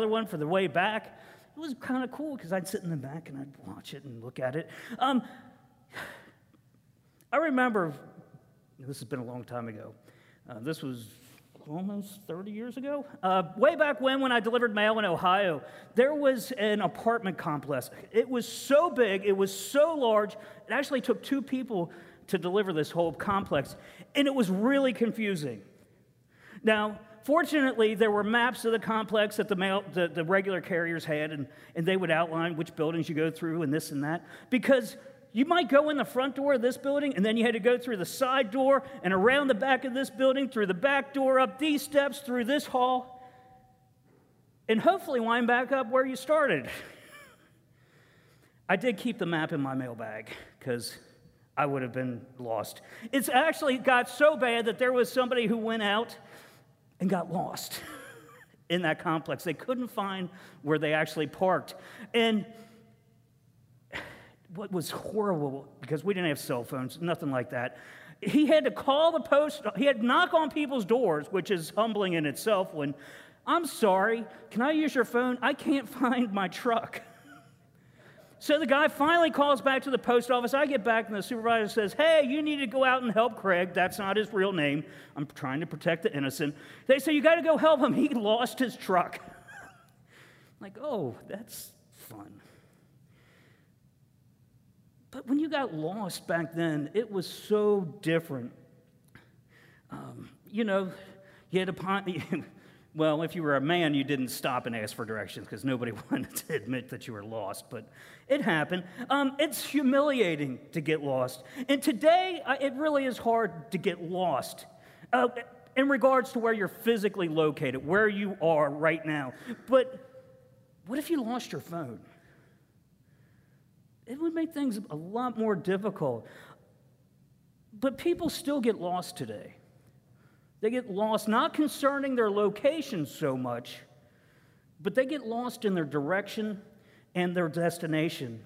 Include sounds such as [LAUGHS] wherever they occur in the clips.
other one for the way back. It was kind of cool because I'd sit in the back and I'd watch it and look at it. Um, I remember, this has been a long time ago. Uh, this was almost 30 years ago. Uh, way back when, when I delivered mail in Ohio, there was an apartment complex. It was so big, it was so large, it actually took two people to deliver this whole complex, and it was really confusing. Now, Fortunately, there were maps of the complex that the, mail, the, the regular carriers had, and, and they would outline which buildings you go through and this and that. Because you might go in the front door of this building, and then you had to go through the side door and around the back of this building, through the back door, up these steps, through this hall, and hopefully wind back up where you started. [LAUGHS] I did keep the map in my mailbag because I would have been lost. It's actually got so bad that there was somebody who went out and got lost [LAUGHS] in that complex. They couldn't find where they actually parked. And what was horrible, because we didn't have cell phones, nothing like that, he had to call the post, he had to knock on people's doors, which is humbling in itself when, I'm sorry, can I use your phone? I can't [LAUGHS] find my truck. So the guy finally calls back to the post office. I get back, and the supervisor says, Hey, you need to go out and help Craig. That's not his real name. I'm trying to protect the innocent. They say, You got to go help him. He lost his truck. [LAUGHS] like, oh, that's fun. But when you got lost back then, it was so different. Um, you know, you had to, [LAUGHS] well, if you were a man, you didn't stop and ask for directions because nobody [LAUGHS] wanted to admit that you were lost, but it happened. Um, it's humiliating to get lost. And today, it really is hard to get lost. Uh, in regards to where you're physically located, where you are right now. But what if you lost your phone? It would make things a lot more difficult. But people still get lost today. They get lost not concerning their location so much, but they get lost in their direction and their destination.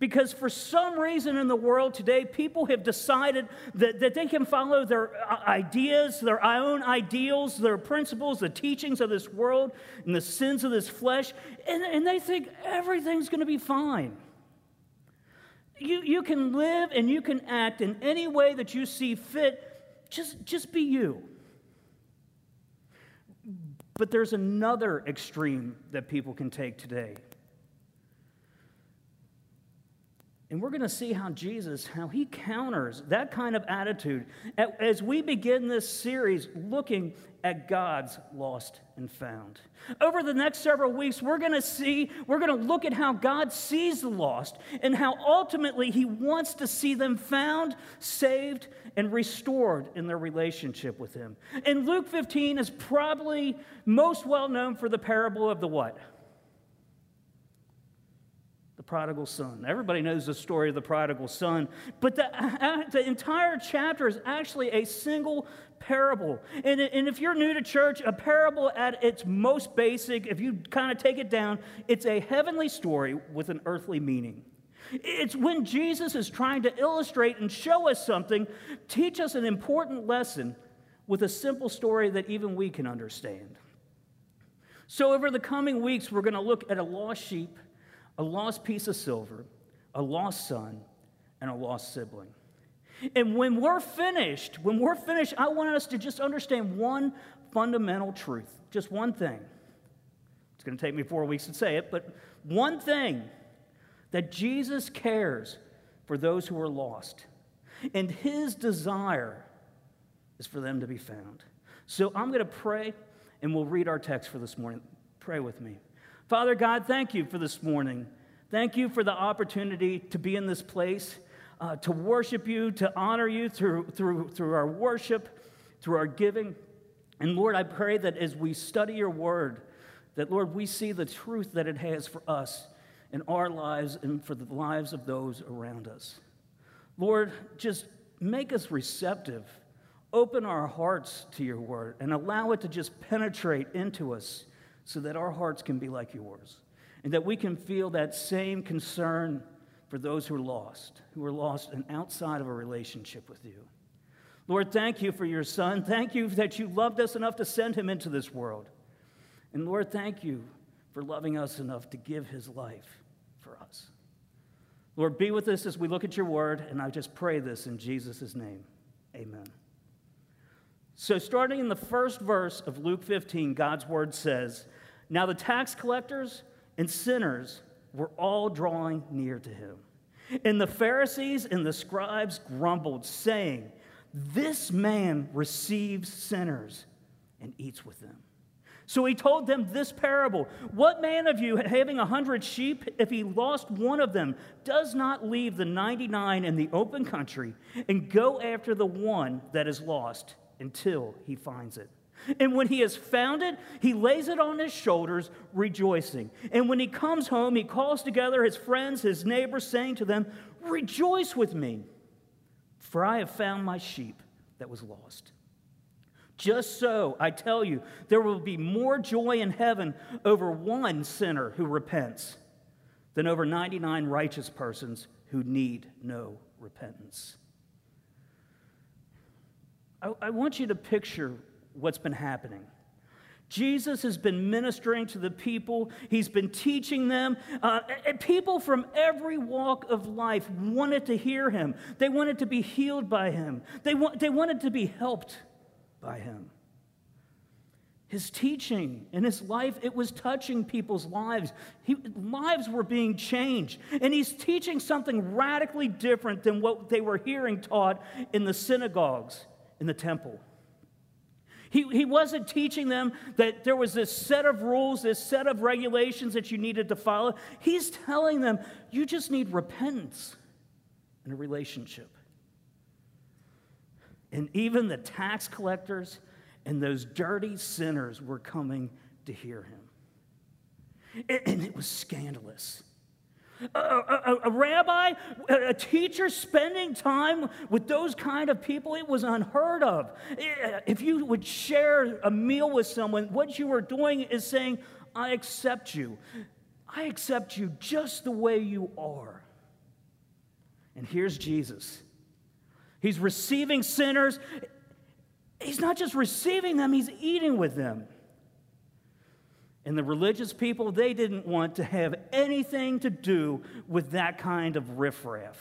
Because for some reason in the world today, people have decided that, that they can follow their uh, ideas, their own ideals, their principles, the teachings of this world, and the sins of this flesh, and, and they think everything's going to be fine. You, you can live and you can act in any way that you see fit. Just, just be you. But there's another extreme that people can take today. And we're going to see how Jesus, how he counters that kind of attitude as we begin this series looking at God's lost and found. Over the next several weeks, we're going to see, we're going to look at how God sees the lost and how ultimately he wants to see them found, saved, and restored in their relationship with him. And Luke 15 is probably most well known for the parable of the what? Prodigal son. Everybody knows the story of the prodigal son, but the, uh, the entire chapter is actually a single parable. And, and if you're new to church, a parable at its most basic, if you kind of take it down, it's a heavenly story with an earthly meaning. It's when Jesus is trying to illustrate and show us something, teach us an important lesson with a simple story that even we can understand. So, over the coming weeks, we're going to look at a lost sheep a lost piece of silver, a lost son, and a lost sibling. And when we're finished, when we're finished, I want us to just understand one fundamental truth, just one thing. It's going to take me four weeks to say it, but one thing that Jesus cares for those who are lost. And his desire is for them to be found. So I'm going to pray and we'll read our text for this morning. Pray with me. Father God, thank you for this morning. Thank you for the opportunity to be in this place, uh, to worship you, to honor you through, through, through our worship, through our giving. And Lord, I pray that as we study your word, that Lord, we see the truth that it has for us in our lives and for the lives of those around us. Lord, just make us receptive. Open our hearts to your word and allow it to just penetrate into us so that our hearts can be like yours and that we can feel that same concern for those who are lost, who are lost and outside of a relationship with you. Lord, thank you for your son. Thank you that you loved us enough to send him into this world. And Lord, thank you for loving us enough to give his life for us. Lord, be with us as we look at your word, and I just pray this in Jesus' name. Amen. So, starting in the first verse of Luke 15, God's word says, Now the tax collectors and sinners were all drawing near to him. And the Pharisees and the scribes grumbled, saying, This man receives sinners and eats with them. So he told them this parable What man of you, having a hundred sheep, if he lost one of them, does not leave the 99 in the open country and go after the one that is lost until he finds it? And when he has found it, he lays it on his shoulders, rejoicing. And when he comes home, he calls together his friends, his neighbors, saying to them, Rejoice with me, for I have found my sheep that was lost. Just so, I tell you, there will be more joy in heaven over one sinner who repents than over 99 righteous persons who need no repentance. I, I, want you to picture what's been happening. Jesus has been ministering to the people. He's been teaching them. Uh, people from every walk of life wanted to hear him. They wanted to be healed by him. They, wa- they wanted to be helped by him. His teaching and his life, it was touching people's lives. He, lives were being changed. And he's teaching something radically different than what they were hearing taught in the synagogues, in the temple. He, he wasn't teaching them that there was this set of rules, this set of regulations that you needed to follow. He's telling them you just need repentance and a relationship. And even the tax collectors and those dirty sinners were coming to hear him. And it was scandalous. A, a, a, rabbi, a teacher spending time with those kind of people, it was unheard of. Eh, if you would share a meal with someone, what you were doing is saying, I accept you. I accept you just the way you are. And here's Jesus. He's receiving sinners. He's not just receiving them, he's eating with them. And the religious people, they didn't want to have anything to do with that kind of riffraff.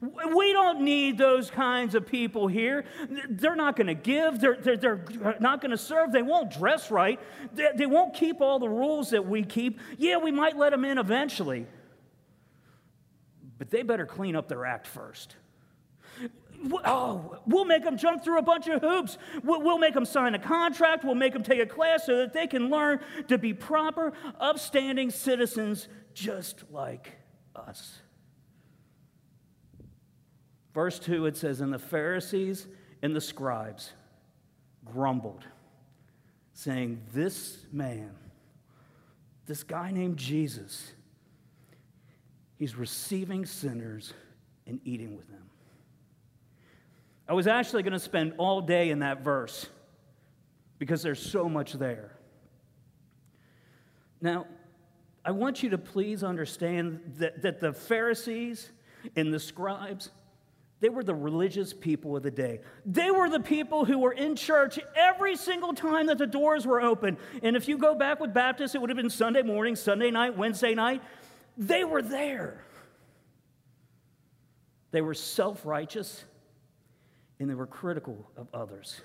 We don't need those kinds of people here. They're not going to give. They're, they're, they're not going to serve. They won't dress right. They, they won't keep all the rules that we keep. Yeah, we might let them in eventually. But they better clean up their act first. Oh, we'll make them jump through a bunch of hoops. We'll make them sign a contract. We'll make them take a class so that they can learn to be proper, upstanding citizens just like us. Verse 2, it says, And the Pharisees and the scribes grumbled, saying, This man, this guy named Jesus, he's receiving sinners and eating with them. I was actually going to spend all day in that verse because there's so much there. Now, I want you to please understand that, that the Pharisees and the scribes, they were the religious people of the day. They were the people who were in church every single time that the doors were open. And if you go back with Baptists, it would have been Sunday morning, Sunday night, Wednesday night. They were there. They were self righteous and they were critical of others.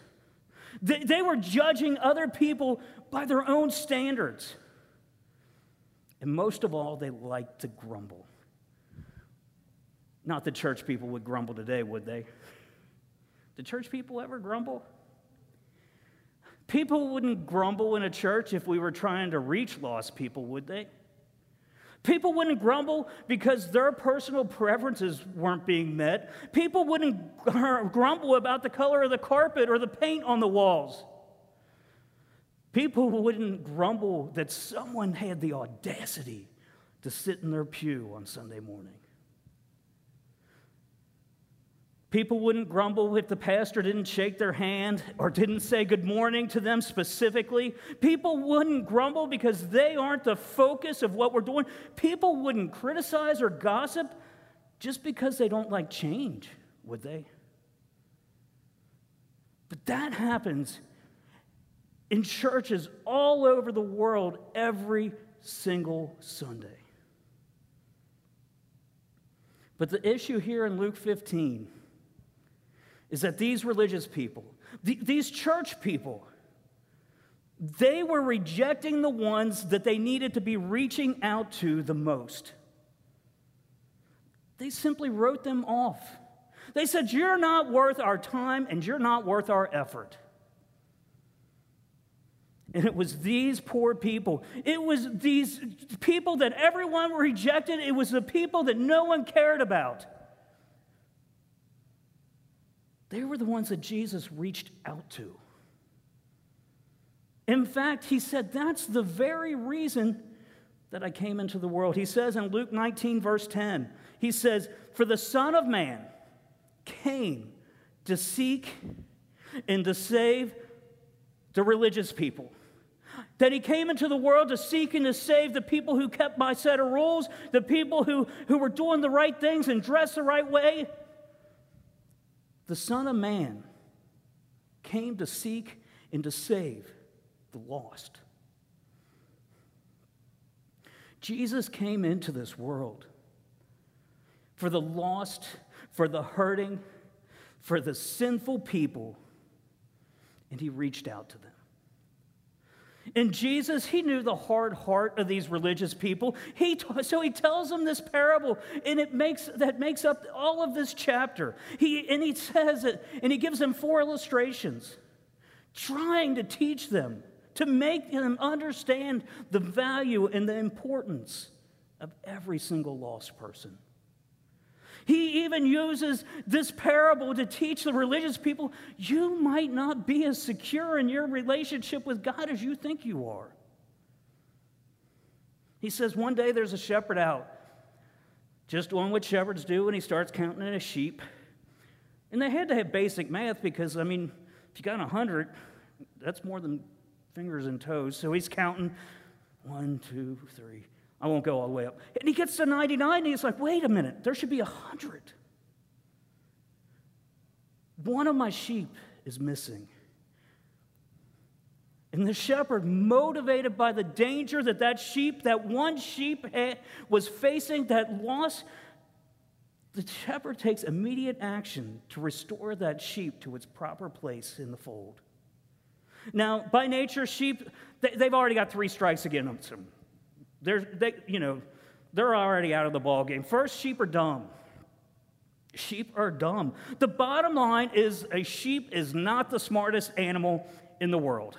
They, they were judging other people by their own standards. And most of all, they liked to grumble. Not the church people would grumble today, would they? Did church people ever grumble? People wouldn't grumble in a church if we were trying to reach lost people, would they? People wouldn't grumble because their personal preferences weren't being met. People wouldn't [LAUGHS] grumble about the color of the carpet or the paint on the walls. People wouldn't grumble that someone had the audacity to sit in their pew on Sunday morning. People wouldn't grumble if the pastor didn't shake their hand or didn't say good morning to them specifically. People wouldn't grumble because they aren't the focus of what we're doing. People wouldn't criticize or gossip just because they don't like change, would they? But that happens in churches all over the world every single Sunday. But the issue here in Luke 15 is that these religious people, these church people, they were rejecting the ones that they needed to be reaching out to the most. They simply wrote them off. They said, You're not worth our time and you're not worth our effort. And it was these poor people. It was these people that everyone rejected. It was the people that no one cared about. They were the ones that Jesus reached out to. In fact, he said, That's the very reason that I came into the world. He says in Luke 19, verse 10, He says, For the Son of Man came to seek and to save the religious people that he came into the world to seek and to save the people who kept my set of rules, the people who, who were doing the right things and dressed the right way. The Son of Man came to seek and to save the lost. Jesus came into this world for the lost, for the hurting, for the sinful people, and he reached out to them. And Jesus, he knew the hard heart of these religious people. He, so he tells them this parable, and it makes, that makes up all of this chapter. He, and he says it, and he gives them four illustrations, trying to teach them, to make them understand the value and the importance of every single lost person. He even uses this parable to teach the religious people you might not be as secure in your relationship with God as you think you are. He says one day there's a shepherd out, just doing what shepherds do, and he starts counting his sheep. And they had to have basic math because, I mean, if you got 100, that's more than fingers and toes. So he's counting one, two, three, I won't go all the way up. And he gets to 99 and he's like, wait a minute, there should be 100. One of my sheep is missing. And the shepherd, motivated by the danger that that sheep, that one sheep was facing, that loss, the shepherd takes immediate action to restore that sheep to its proper place in the fold. Now, by nature, sheep, they've already got three strikes against them. They're, they, you know, they're already out of the ball game. First, sheep are dumb. Sheep are dumb. The bottom line is a sheep is not the smartest animal in the world.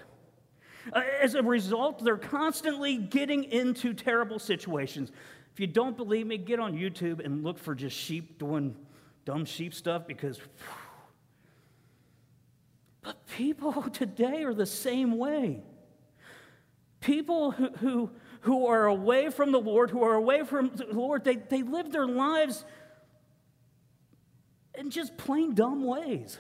Uh, as a result, they're constantly getting into terrible situations. If you don't believe me, get on YouTube and look for just sheep doing dumb sheep stuff because. But people [LAUGHS] today are the same way. People who, who who are away from the Lord, who are away from the Lord, they, they live their lives in just plain dumb ways.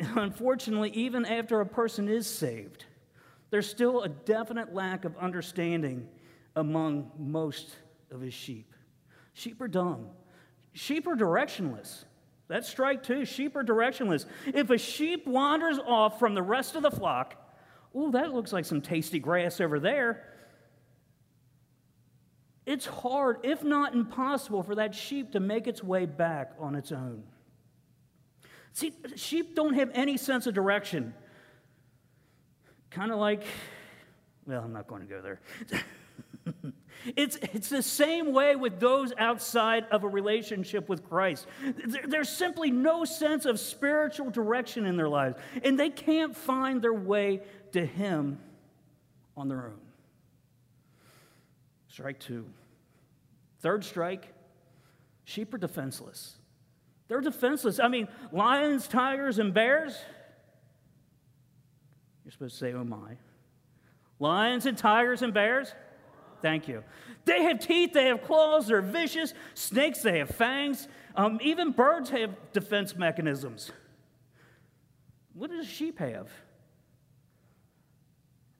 And unfortunately, even after a person is saved, there's still a definite lack of understanding among most of his sheep. Sheep are dumb, sheep are directionless. That's strike two. Sheep are directionless. If a sheep wanders off from the rest of the flock, Oh, that looks like some tasty grass over there. It's hard, if not impossible, for that sheep to make its way back on its own. See, sheep don't have any sense of direction. Kind of like, well, I'm not going to go there. [LAUGHS] it's, it's the same way with those outside of a relationship with Christ. There's simply no sense of spiritual direction in their lives, and they can't find their way to Him on their own. Strike two. Third strike sheep are defenseless. They're defenseless. I mean, lions, tigers, and bears. You're supposed to say, oh my. Lions and tigers and bears? Thank you. They have teeth, they have claws, they're vicious. Snakes, they have fangs. Um, even birds have defense mechanisms. What does sheep have?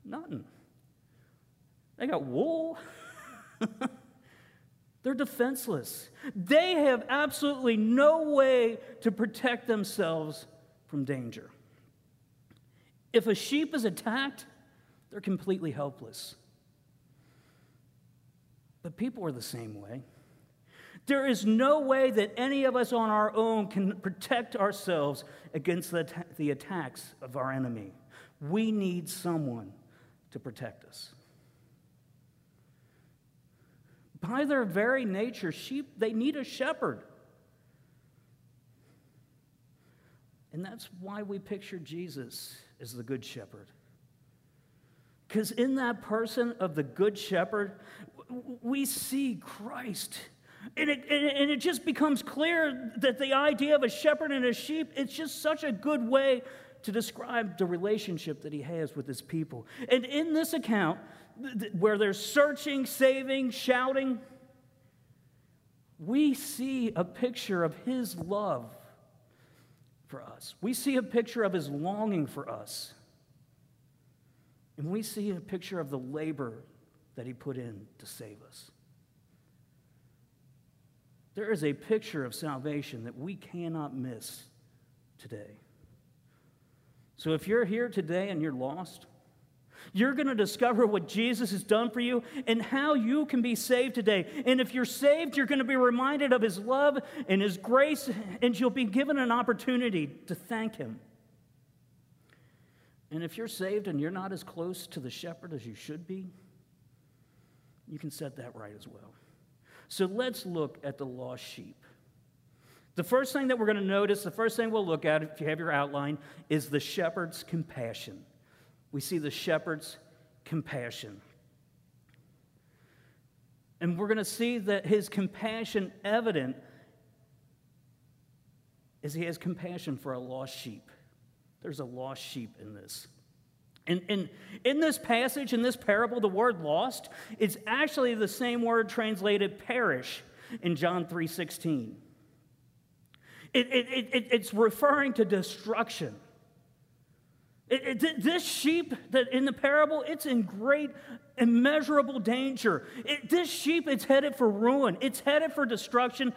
Nothing. They got wool. [LAUGHS] They're defenseless. They have absolutely no way to protect themselves from danger. If a sheep is attacked, they're completely helpless. But people are the same way. There is no way that any of us on our own can protect ourselves against the, the attacks of our enemy. We need someone to protect us. By their very nature, sheep, they need a shepherd. And that's why we picture Jesus as the Good Shepherd. Because in that person of the Good Shepherd, we see Christ. And it, and it just becomes clear that the idea of a shepherd and a sheep, it's just such a good way to describe the relationship that he has with his people. And in this account, where they're searching, saving, shouting, we see a picture of his love for us. We see a picture of his longing for us. And we see a picture of the labor that he put in to save us. There is a picture of salvation that we cannot miss today. So if you're here today and you're lost, you're going to discover what Jesus has done for you and how you can be saved today. And if you're saved, you're going to be reminded of his love and his grace, and you'll be given an opportunity to thank him. And if you're saved and you're not as close to the shepherd as you should be, you can set that right as well. So let's look at the lost sheep. The first thing that we're going to notice, the first thing we'll look at, if you have your outline, is the shepherd's compassion. We see the shepherd's compassion. And we're going to see that his compassion evident is he has compassion for a lost sheep. There's a lost sheep in this. And, and in this passage, in this parable, the word lost is actually the same word translated perish in John 3.16. It, it, it, it's referring to destruction. It, it, this sheep that in the parable, it's in great, immeasurable danger. It, this sheep, it's headed for ruin. It's headed for destruction.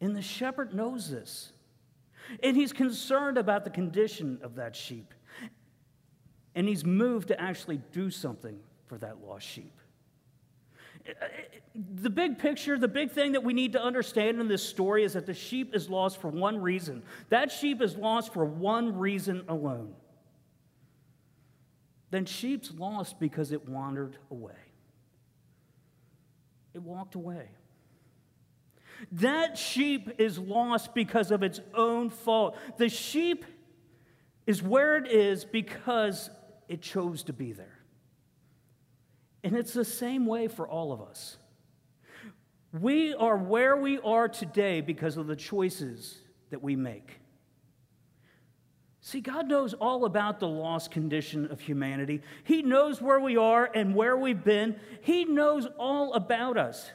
And the shepherd knows this. And he's concerned about the condition of that sheep. And he's moved to actually do something for that lost sheep. The big picture, the big thing that we need to understand in this story is that the sheep is lost for one reason. That sheep is lost for one reason alone. Then sheep's lost because it wandered away. It walked away. That sheep is lost because of its own fault. The sheep is where it is because it chose to be there. And it's the same way for all of us. We are where we are today because of the choices that we make. See, God knows all about the lost condition of humanity. He knows where we are and where we've been. He knows all about us.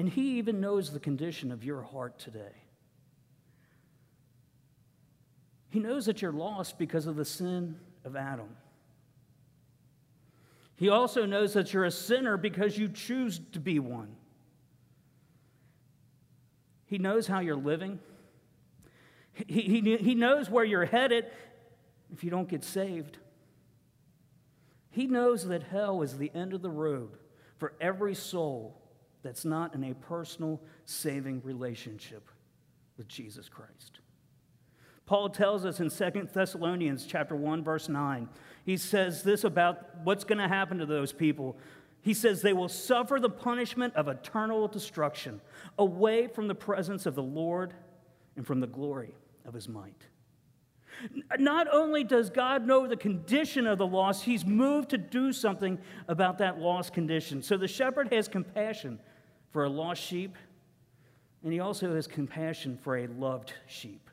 And He even knows the condition of your heart today. He knows that you're lost because of the sin of Adam. He also knows that you're a sinner because you choose to be one. He knows how you're living. He, he, he knows where you're headed if you don't get saved. He knows that hell is the end of the road for every soul that's not in a personal saving relationship with Jesus Christ. Paul tells us in 2 Thessalonians chapter 1 verse 9. He says this about what's going to happen to those people. He says they will suffer the punishment of eternal destruction away from the presence of the Lord and from the glory of his might. Not only does God know the condition of the lost, he's moved to do something about that lost condition. So the shepherd has compassion for a lost sheep, and he also has compassion for a loved sheep.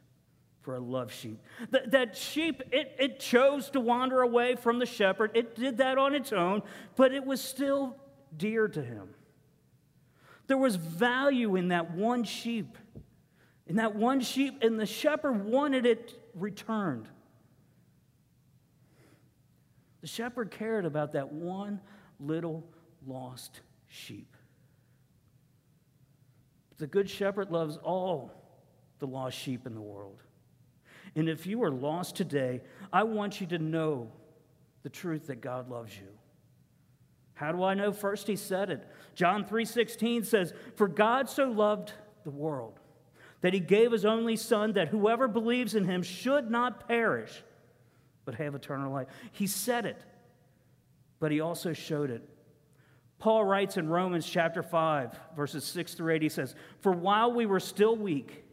For a loved sheep. That, sheep, it, it chose to wander away from the shepherd. It did that on its own, but it was still dear to him. There was value in that one sheep. In that one sheep, and the shepherd wanted it returned. The shepherd cared about that one little lost sheep. The Good Shepherd loves all the lost sheep in the world. And if you are lost today, I want you to know the truth that God loves you. How do I know? First, he said it. John 3:16 says, "For God so loved the world that he gave his only son that whoever believes in him should not perish but have eternal life." He said it, but he also showed it. Paul writes in Romans chapter 5, verses 6 through 8, he says, For while we were still weak,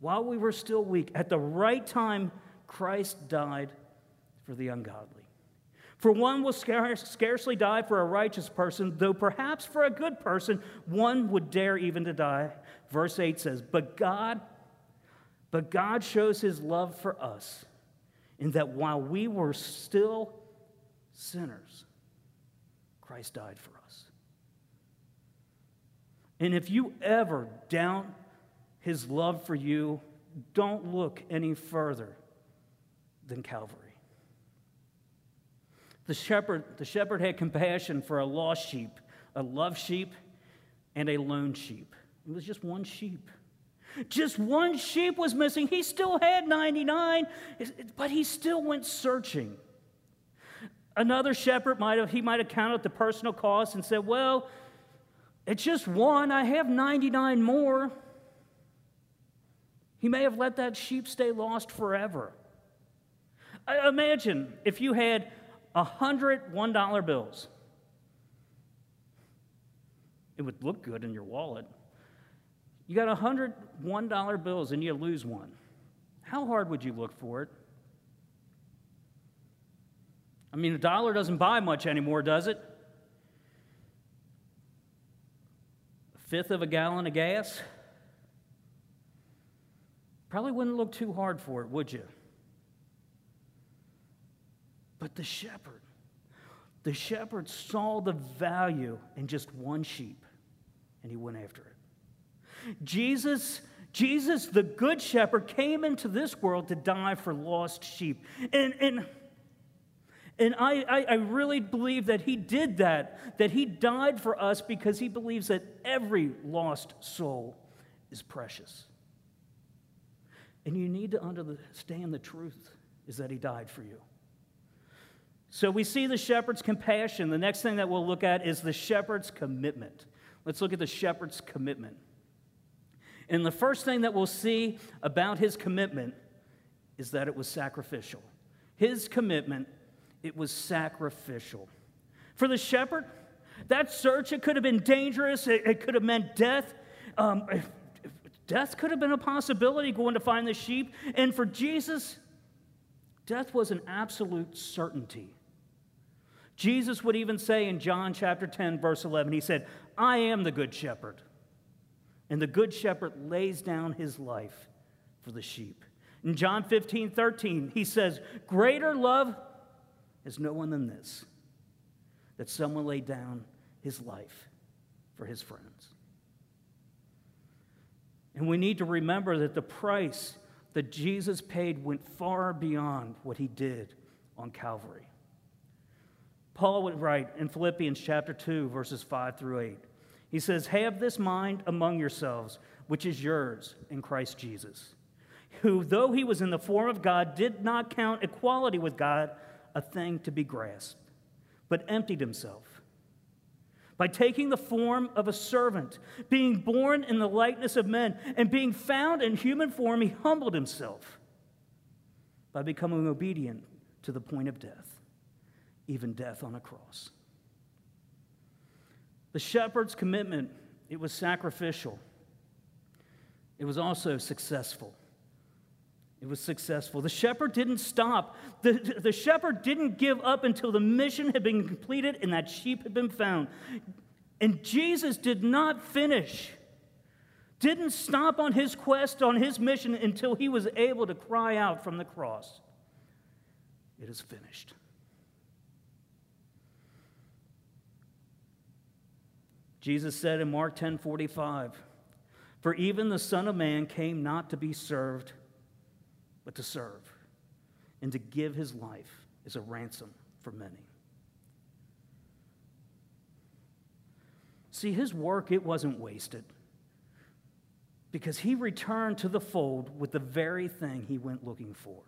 while we were still weak, at the right time, Christ died for the ungodly. For one will scarcely die for a righteous person, though perhaps for a good person one would dare even to die. Verse 8 says, But God, but God shows his love for us in that while we were still sinners, Christ died for us. And if you ever doubt his love for you, don't look any further than Calvary. The shepherd, the shepherd had compassion for a lost sheep, a loved sheep, and a lone sheep. It was just one sheep. Just one sheep was missing. He still had 99, but he still went searching. Another shepherd might have, he might have counted the personal cost and said, Well, it's just one. I have 99 more. He may have let that sheep stay lost forever. Imagine if you had a hundred one-dollar bills. It would look good in your wallet. You got a hundred one-dollar bills and you lose one. How hard would you look for it? I mean, a dollar doesn't buy much anymore, does it? A fifth of a gallon of gas? Probably wouldn't look too hard for it, would you? But the shepherd, the shepherd saw the value in just one sheep and he went after it. Jesus Jesus, the good shepherd, came into this world to die for lost sheep. And, and and I, I, I, really believe that he did that, that he died for us because he believes that every lost soul is precious. And you need to understand the truth is that he died for you. So we see the shepherd's compassion. The next thing that we'll look at is the shepherd's commitment. Let's look at the shepherd's commitment. And the first thing that we'll see about his commitment is that it was sacrificial. His commitment it was sacrificial. For the shepherd, that search, it could have been dangerous, it, it could have meant death. Um, death could have been a possibility going to find the sheep. And for Jesus, death was an absolute certainty. Jesus would even say in John chapter 10, verse 11, He said, I am the good shepherd. And the good shepherd lays down his life for the sheep. In John 15, 13, he says, Greater love is no one than this that someone laid down his life for his friends. And we need to remember that the price that Jesus paid went far beyond what he did on Calvary. Paul would write in Philippians chapter 2, verses 5 through 8. He says, Have this mind among yourselves, which is yours in Christ Jesus, who, though he was in the form of God, did not count equality with God a thing to be grasped, but emptied himself by taking the form of a servant, being born in the likeness of men, and being found in human form, he humbled himself by becoming obedient to the point of death, even death on a cross. The shepherd's commitment, it was sacrificial. It was also successful. It was successful. The shepherd didn't stop. The, the shepherd didn't give up until the mission had been completed and that sheep had been found. And Jesus did not finish, didn't stop on his quest, on his mission, until he was able to cry out from the cross It is finished. Jesus said in Mark 10 45, For even the Son of Man came not to be served but to serve and to give his life as a ransom for many. See, his work, it wasn't wasted because he returned to the fold with the very thing he went looking for.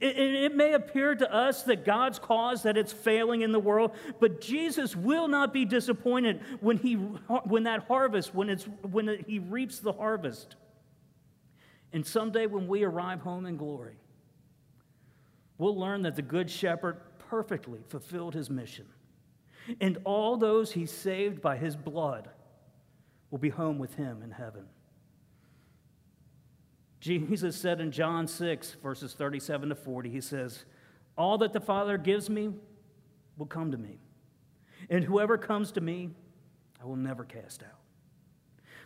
It, it, may appear to us that God's cause that it's failing in the world, but Jesus will not be disappointed when, he, when that harvest, when, it's, when he reaps the harvest. And someday when we arrive home in glory, we'll learn that the Good Shepherd perfectly fulfilled his mission. And all those he saved by his blood will be home with him in heaven. Jesus said in John 6, verses 37 to 40, he says, All that the Father gives me will come to me, and whoever comes to me, I will never cast out.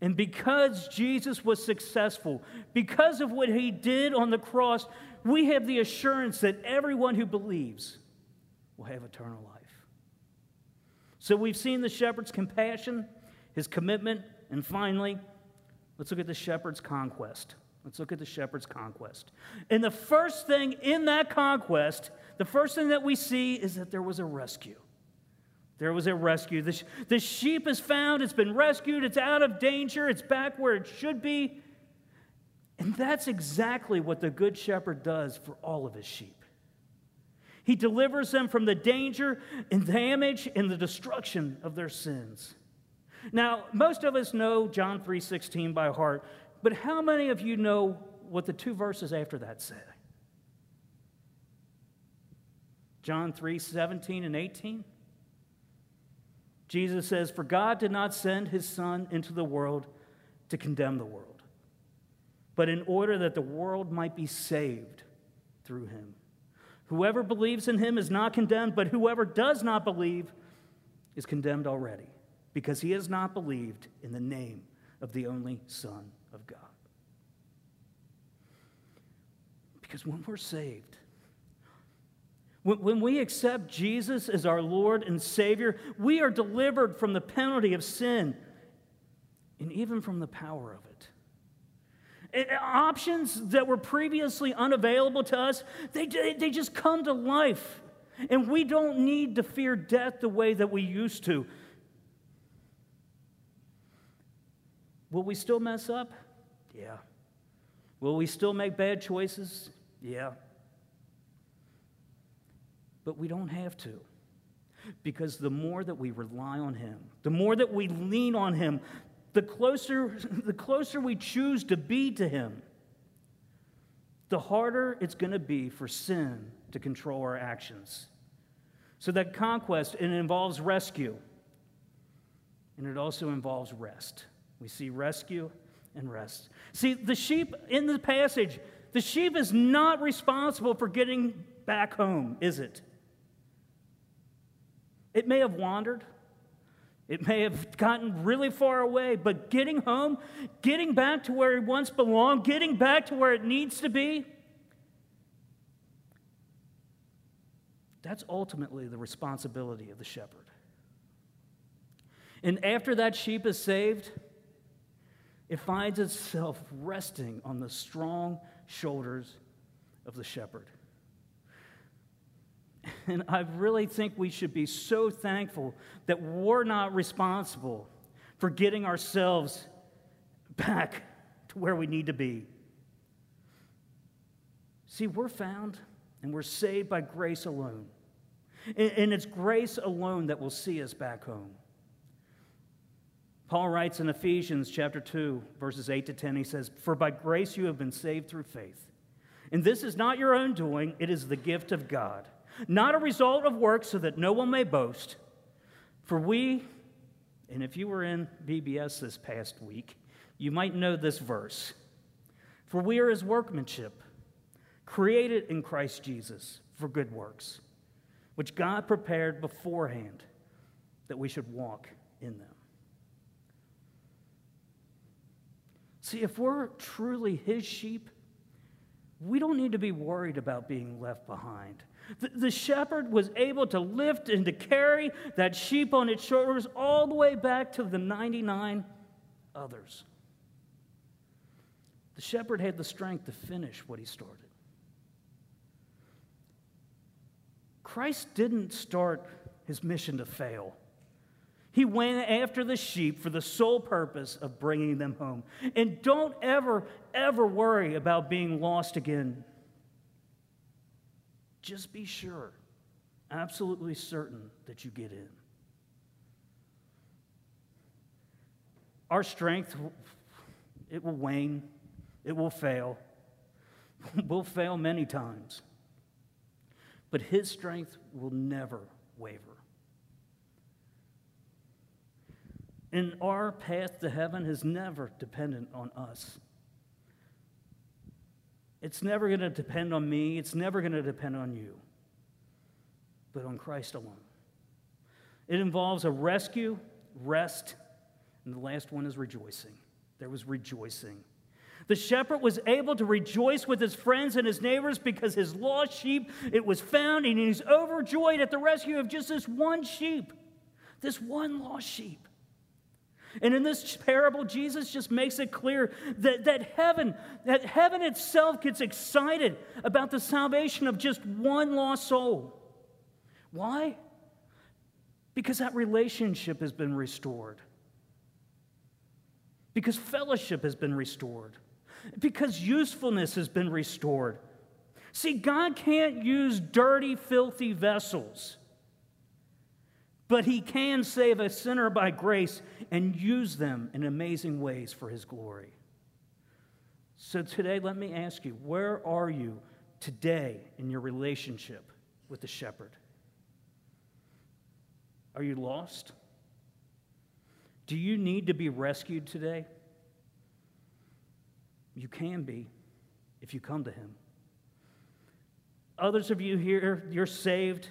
And because Jesus was successful, because of what he did on the cross, we have the assurance that everyone who believes will have eternal life. So we've seen the shepherd's compassion, his commitment, and finally, let's look at the shepherd's conquest. Let's look at the shepherd's conquest. And the first thing in that conquest, the first thing that we see is that there was a rescue. There was a rescue. The, the sheep is found, it's been rescued, it's out of danger, it's back where it should be. And that's exactly what the Good Shepherd does for all of his sheep. He delivers them from the danger and damage and the destruction of their sins. Now, most of us know John 3:16 by heart, but how many of you know what the two verses after that say? John 3 17 and 18. Jesus says, For God did not send his Son into the world to condemn the world, but in order that the world might be saved through him. Whoever believes in him is not condemned, but whoever does not believe is condemned already, because he has not believed in the name of the only Son of God. Because when we're saved, when we accept Jesus as our Lord and Savior, we are delivered from the penalty of sin and even from the power of it. Uh, options that were previously unavailable to us, they, they just come to life. And we don't need to fear death the way that we used to. Will we still mess up? Yeah. Will we still make bad choices? Yeah. But we don't have to. Because the more that we rely on Him, the more that we lean on Him, the closer, [LAUGHS] the closer we choose to be to Him, the harder it's going to be for sin to control our actions. So that conquest, it involves rescue, and it also involves rest. We see rescue and rest. See, the sheep in the passage, the sheep is not responsible for getting back home, is it? It may have wandered. It may have gotten really far away, but getting home, getting back to where it once belonged, getting back to where it needs to be, that's ultimately the responsibility of the shepherd. And after that sheep is saved, it finds itself resting on the strong shoulders of the shepherd. [LAUGHS] And I really think we should be so thankful that we're not responsible for getting ourselves back to where we need to be. See, we're found and we're saved by grace alone. And it's grace alone that will see us back home. Paul writes in Ephesians chapter 2, verses 8 to 10, he says, For by grace you have been saved through faith. And this is not your own doing, it is the gift of God, not a result of works, so that no one may boast. For we, and if you were in VBS this past week, you might know this verse. For we are his workmanship, created in Christ Jesus for good works, which God prepared beforehand that we should walk in them. See, if we're truly his sheep, we don't need to be worried about being left behind. The, shepherd was able to lift and to carry that sheep on its shoulders all the way back to the 99 others. The shepherd had the strength to finish what he started. Christ didn't start his mission to fail. He went after the sheep for the sole purpose of bringing them home. And don't ever, ever worry about being lost again. Just be sure, absolutely certain, that you get in. Our strength, it will wane, it will fail. [LAUGHS] We'll fail many times. But His strength will never waver. And our path to heaven is never dependent on us. It's never going to depend on me. It's never going to depend on you, but on Christ alone. It involves a rescue, rest, and the last one is rejoicing. There was rejoicing. The shepherd was able to rejoice with his friends and his neighbors because his lost sheep it was found and he's overjoyed at the rescue of just this one sheep. This one lost sheep. And in this parable, Jesus just makes it clear that, that heaven, that heaven itself gets excited about the salvation of just one lost soul. Why? Because that relationship has been restored. Because fellowship has been restored. Because usefulness has been restored. See, God can't use dirty, filthy vessels but he can save a sinner by grace and use them in amazing ways for his glory. So today, let me ask you where are you today in your relationship with the shepherd? Are you lost? Do you need to be rescued today? You can be if you come to him. Others of you here, you're saved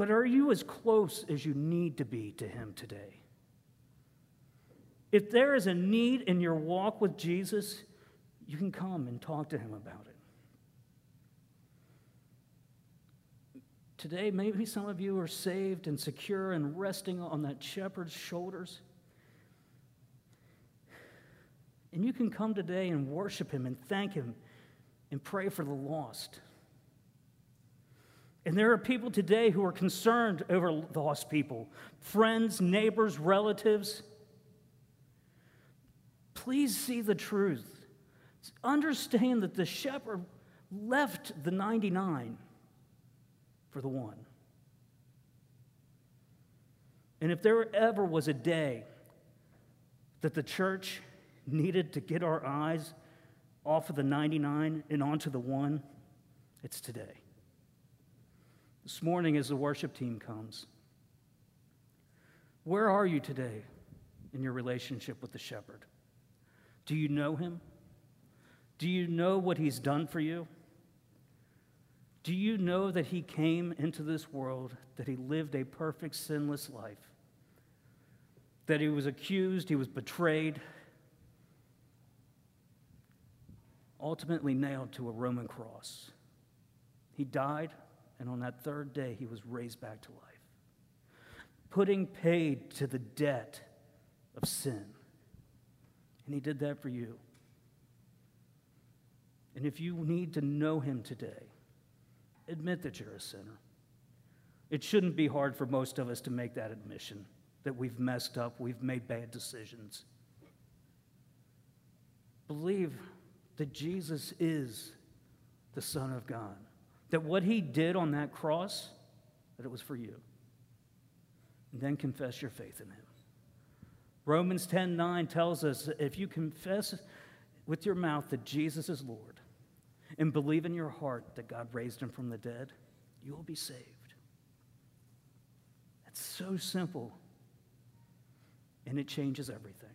but are you as close as you need to be to Him today? If there is a need in your walk with Jesus, you can come and talk to Him about it. Today, maybe some of you are saved and secure and resting on that shepherd's shoulders. And you can come today and worship Him and thank Him and pray for the lost. And there are people today who are concerned over lost people friends, neighbors, relatives. Please see the truth. Understand that the shepherd left the 99 for the one. And if there ever was a day that the church needed to get our eyes off of the 99 and onto the one, it's today this morning as the worship team comes. Where are you today in your relationship with the shepherd? Do you know him? Do you know what he's done for you? Do you know that he came into this world, that he lived a perfect, sinless life, that he was accused, he was betrayed, ultimately nailed to a Roman cross? He died and on that third day, he was raised back to life, putting paid to the debt of sin. And he did that for you. And if you need to know him today, admit that you're a sinner. It shouldn't be hard for most of us to make that admission that we've messed up, we've made bad decisions. Believe that Jesus is the Son of God that what he did on that cross, that it was for you. And then confess your faith in him. Romans 10 9 tells us that if you confess with your mouth that Jesus is Lord and believe in your heart that God raised him from the dead, you will be saved. It's so simple, and it changes everything.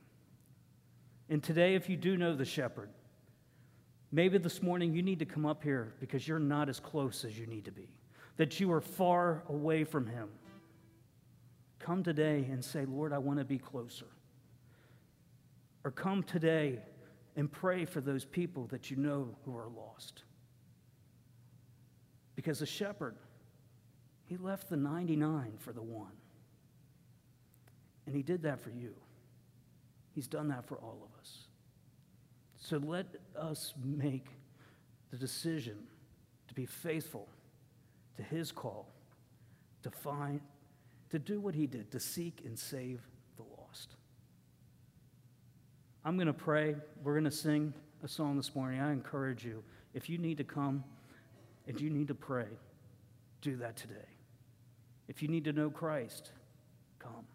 And today, if you do know the shepherd, Maybe this morning you need to come up here because you're not as close as you need to be, that you are far away from Him. Come today and say, Lord, I want to be closer. Or come today and pray for those people that you know who are lost. Because the shepherd, he left the 99 for the one. And he did that for you. He's done that for all of us. So let us make the decision to be faithful to his call, to find, to do what he did, to seek and save the lost. I'm going to pray. We're going to sing a song this morning. I encourage you, if you need to come and you need to pray, do that today. If you need to know Christ, come.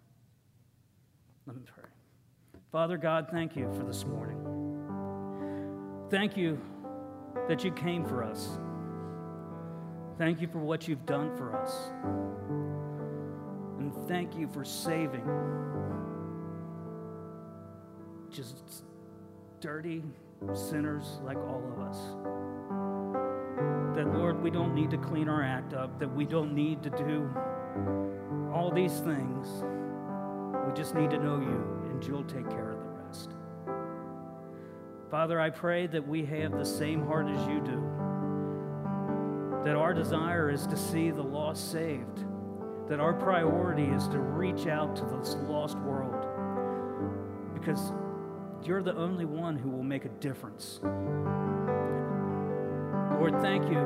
Let me pray. Father God, thank you for this morning. Thank you that you came for us. Thank you for what you've done for us. And thank you for saving just dirty sinners like all of us. That, Lord, we don't need to clean our act up, that we don't need to do all these things. We just need to know you, and you'll take care of the rest. Father, I pray that we have the same heart as you do, that our desire is to see the lost saved, that our priority is to reach out to this lost world. Because you're the only one who will make a difference. Lord, thank you.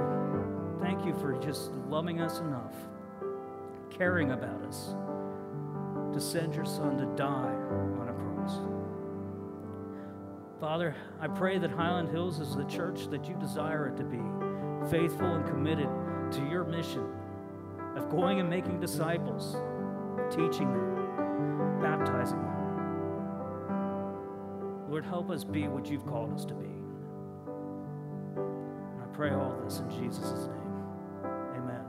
Thank you for just loving us enough, caring about us, to send your son to die. Father, I pray that Highland Hills is the church that you desire it to be, faithful and committed to your mission of going and making disciples, teaching them, baptizing them. Lord, help us be what you've called us to be. I pray all this in Jesus' name. Amen.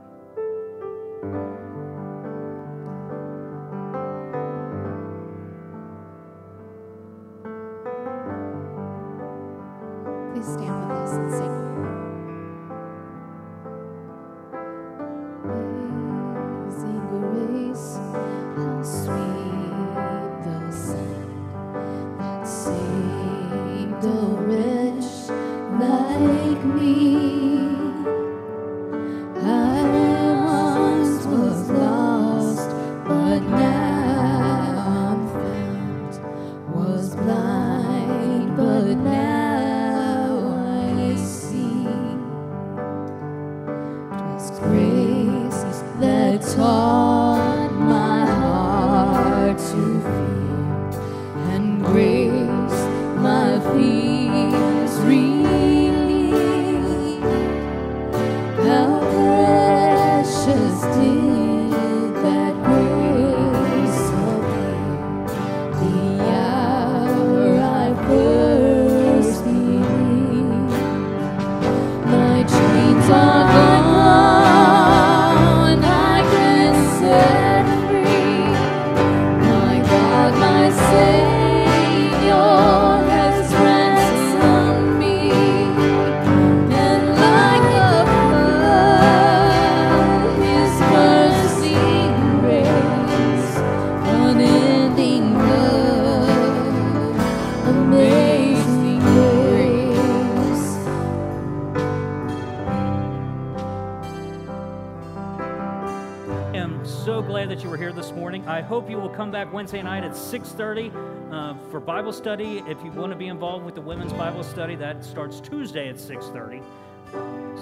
Wednesday night at 6:30 uh, for Bible study. If you want to be involved with the women's Bible study, that starts Tuesday at 6:30.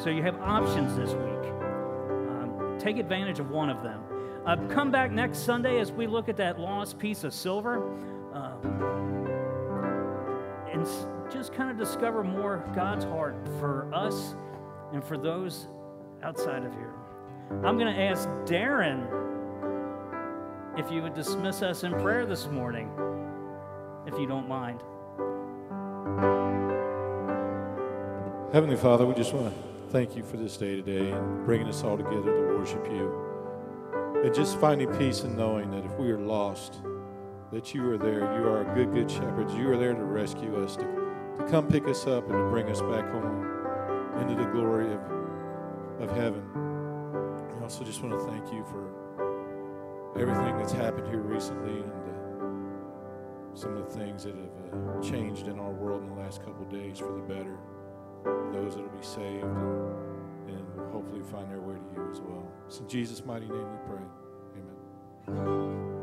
So you have options this week. Um, take advantage of one of them. Uh, come back next Sunday as we look at that lost piece of silver. Uh, and just kind of discover more God's heart for us and for those outside of here. I'm going to ask Darren if you would dismiss us in prayer this morning, if you don't mind. Heavenly Father, we just want to thank you for this day today and bringing us all together to worship you. And just finding peace in knowing that if we are lost, that you are there. You are a good, good shepherd. You are there to rescue us, to, to come pick us up and to bring us back home into the glory of, of heaven. I also just want to thank you for everything that's happened here recently and uh, some of the things that have uh, changed in our world in the last couple days for the better. Those that will be saved and, and hopefully find their way to you as well. It's in Jesus' mighty name we pray. Amen.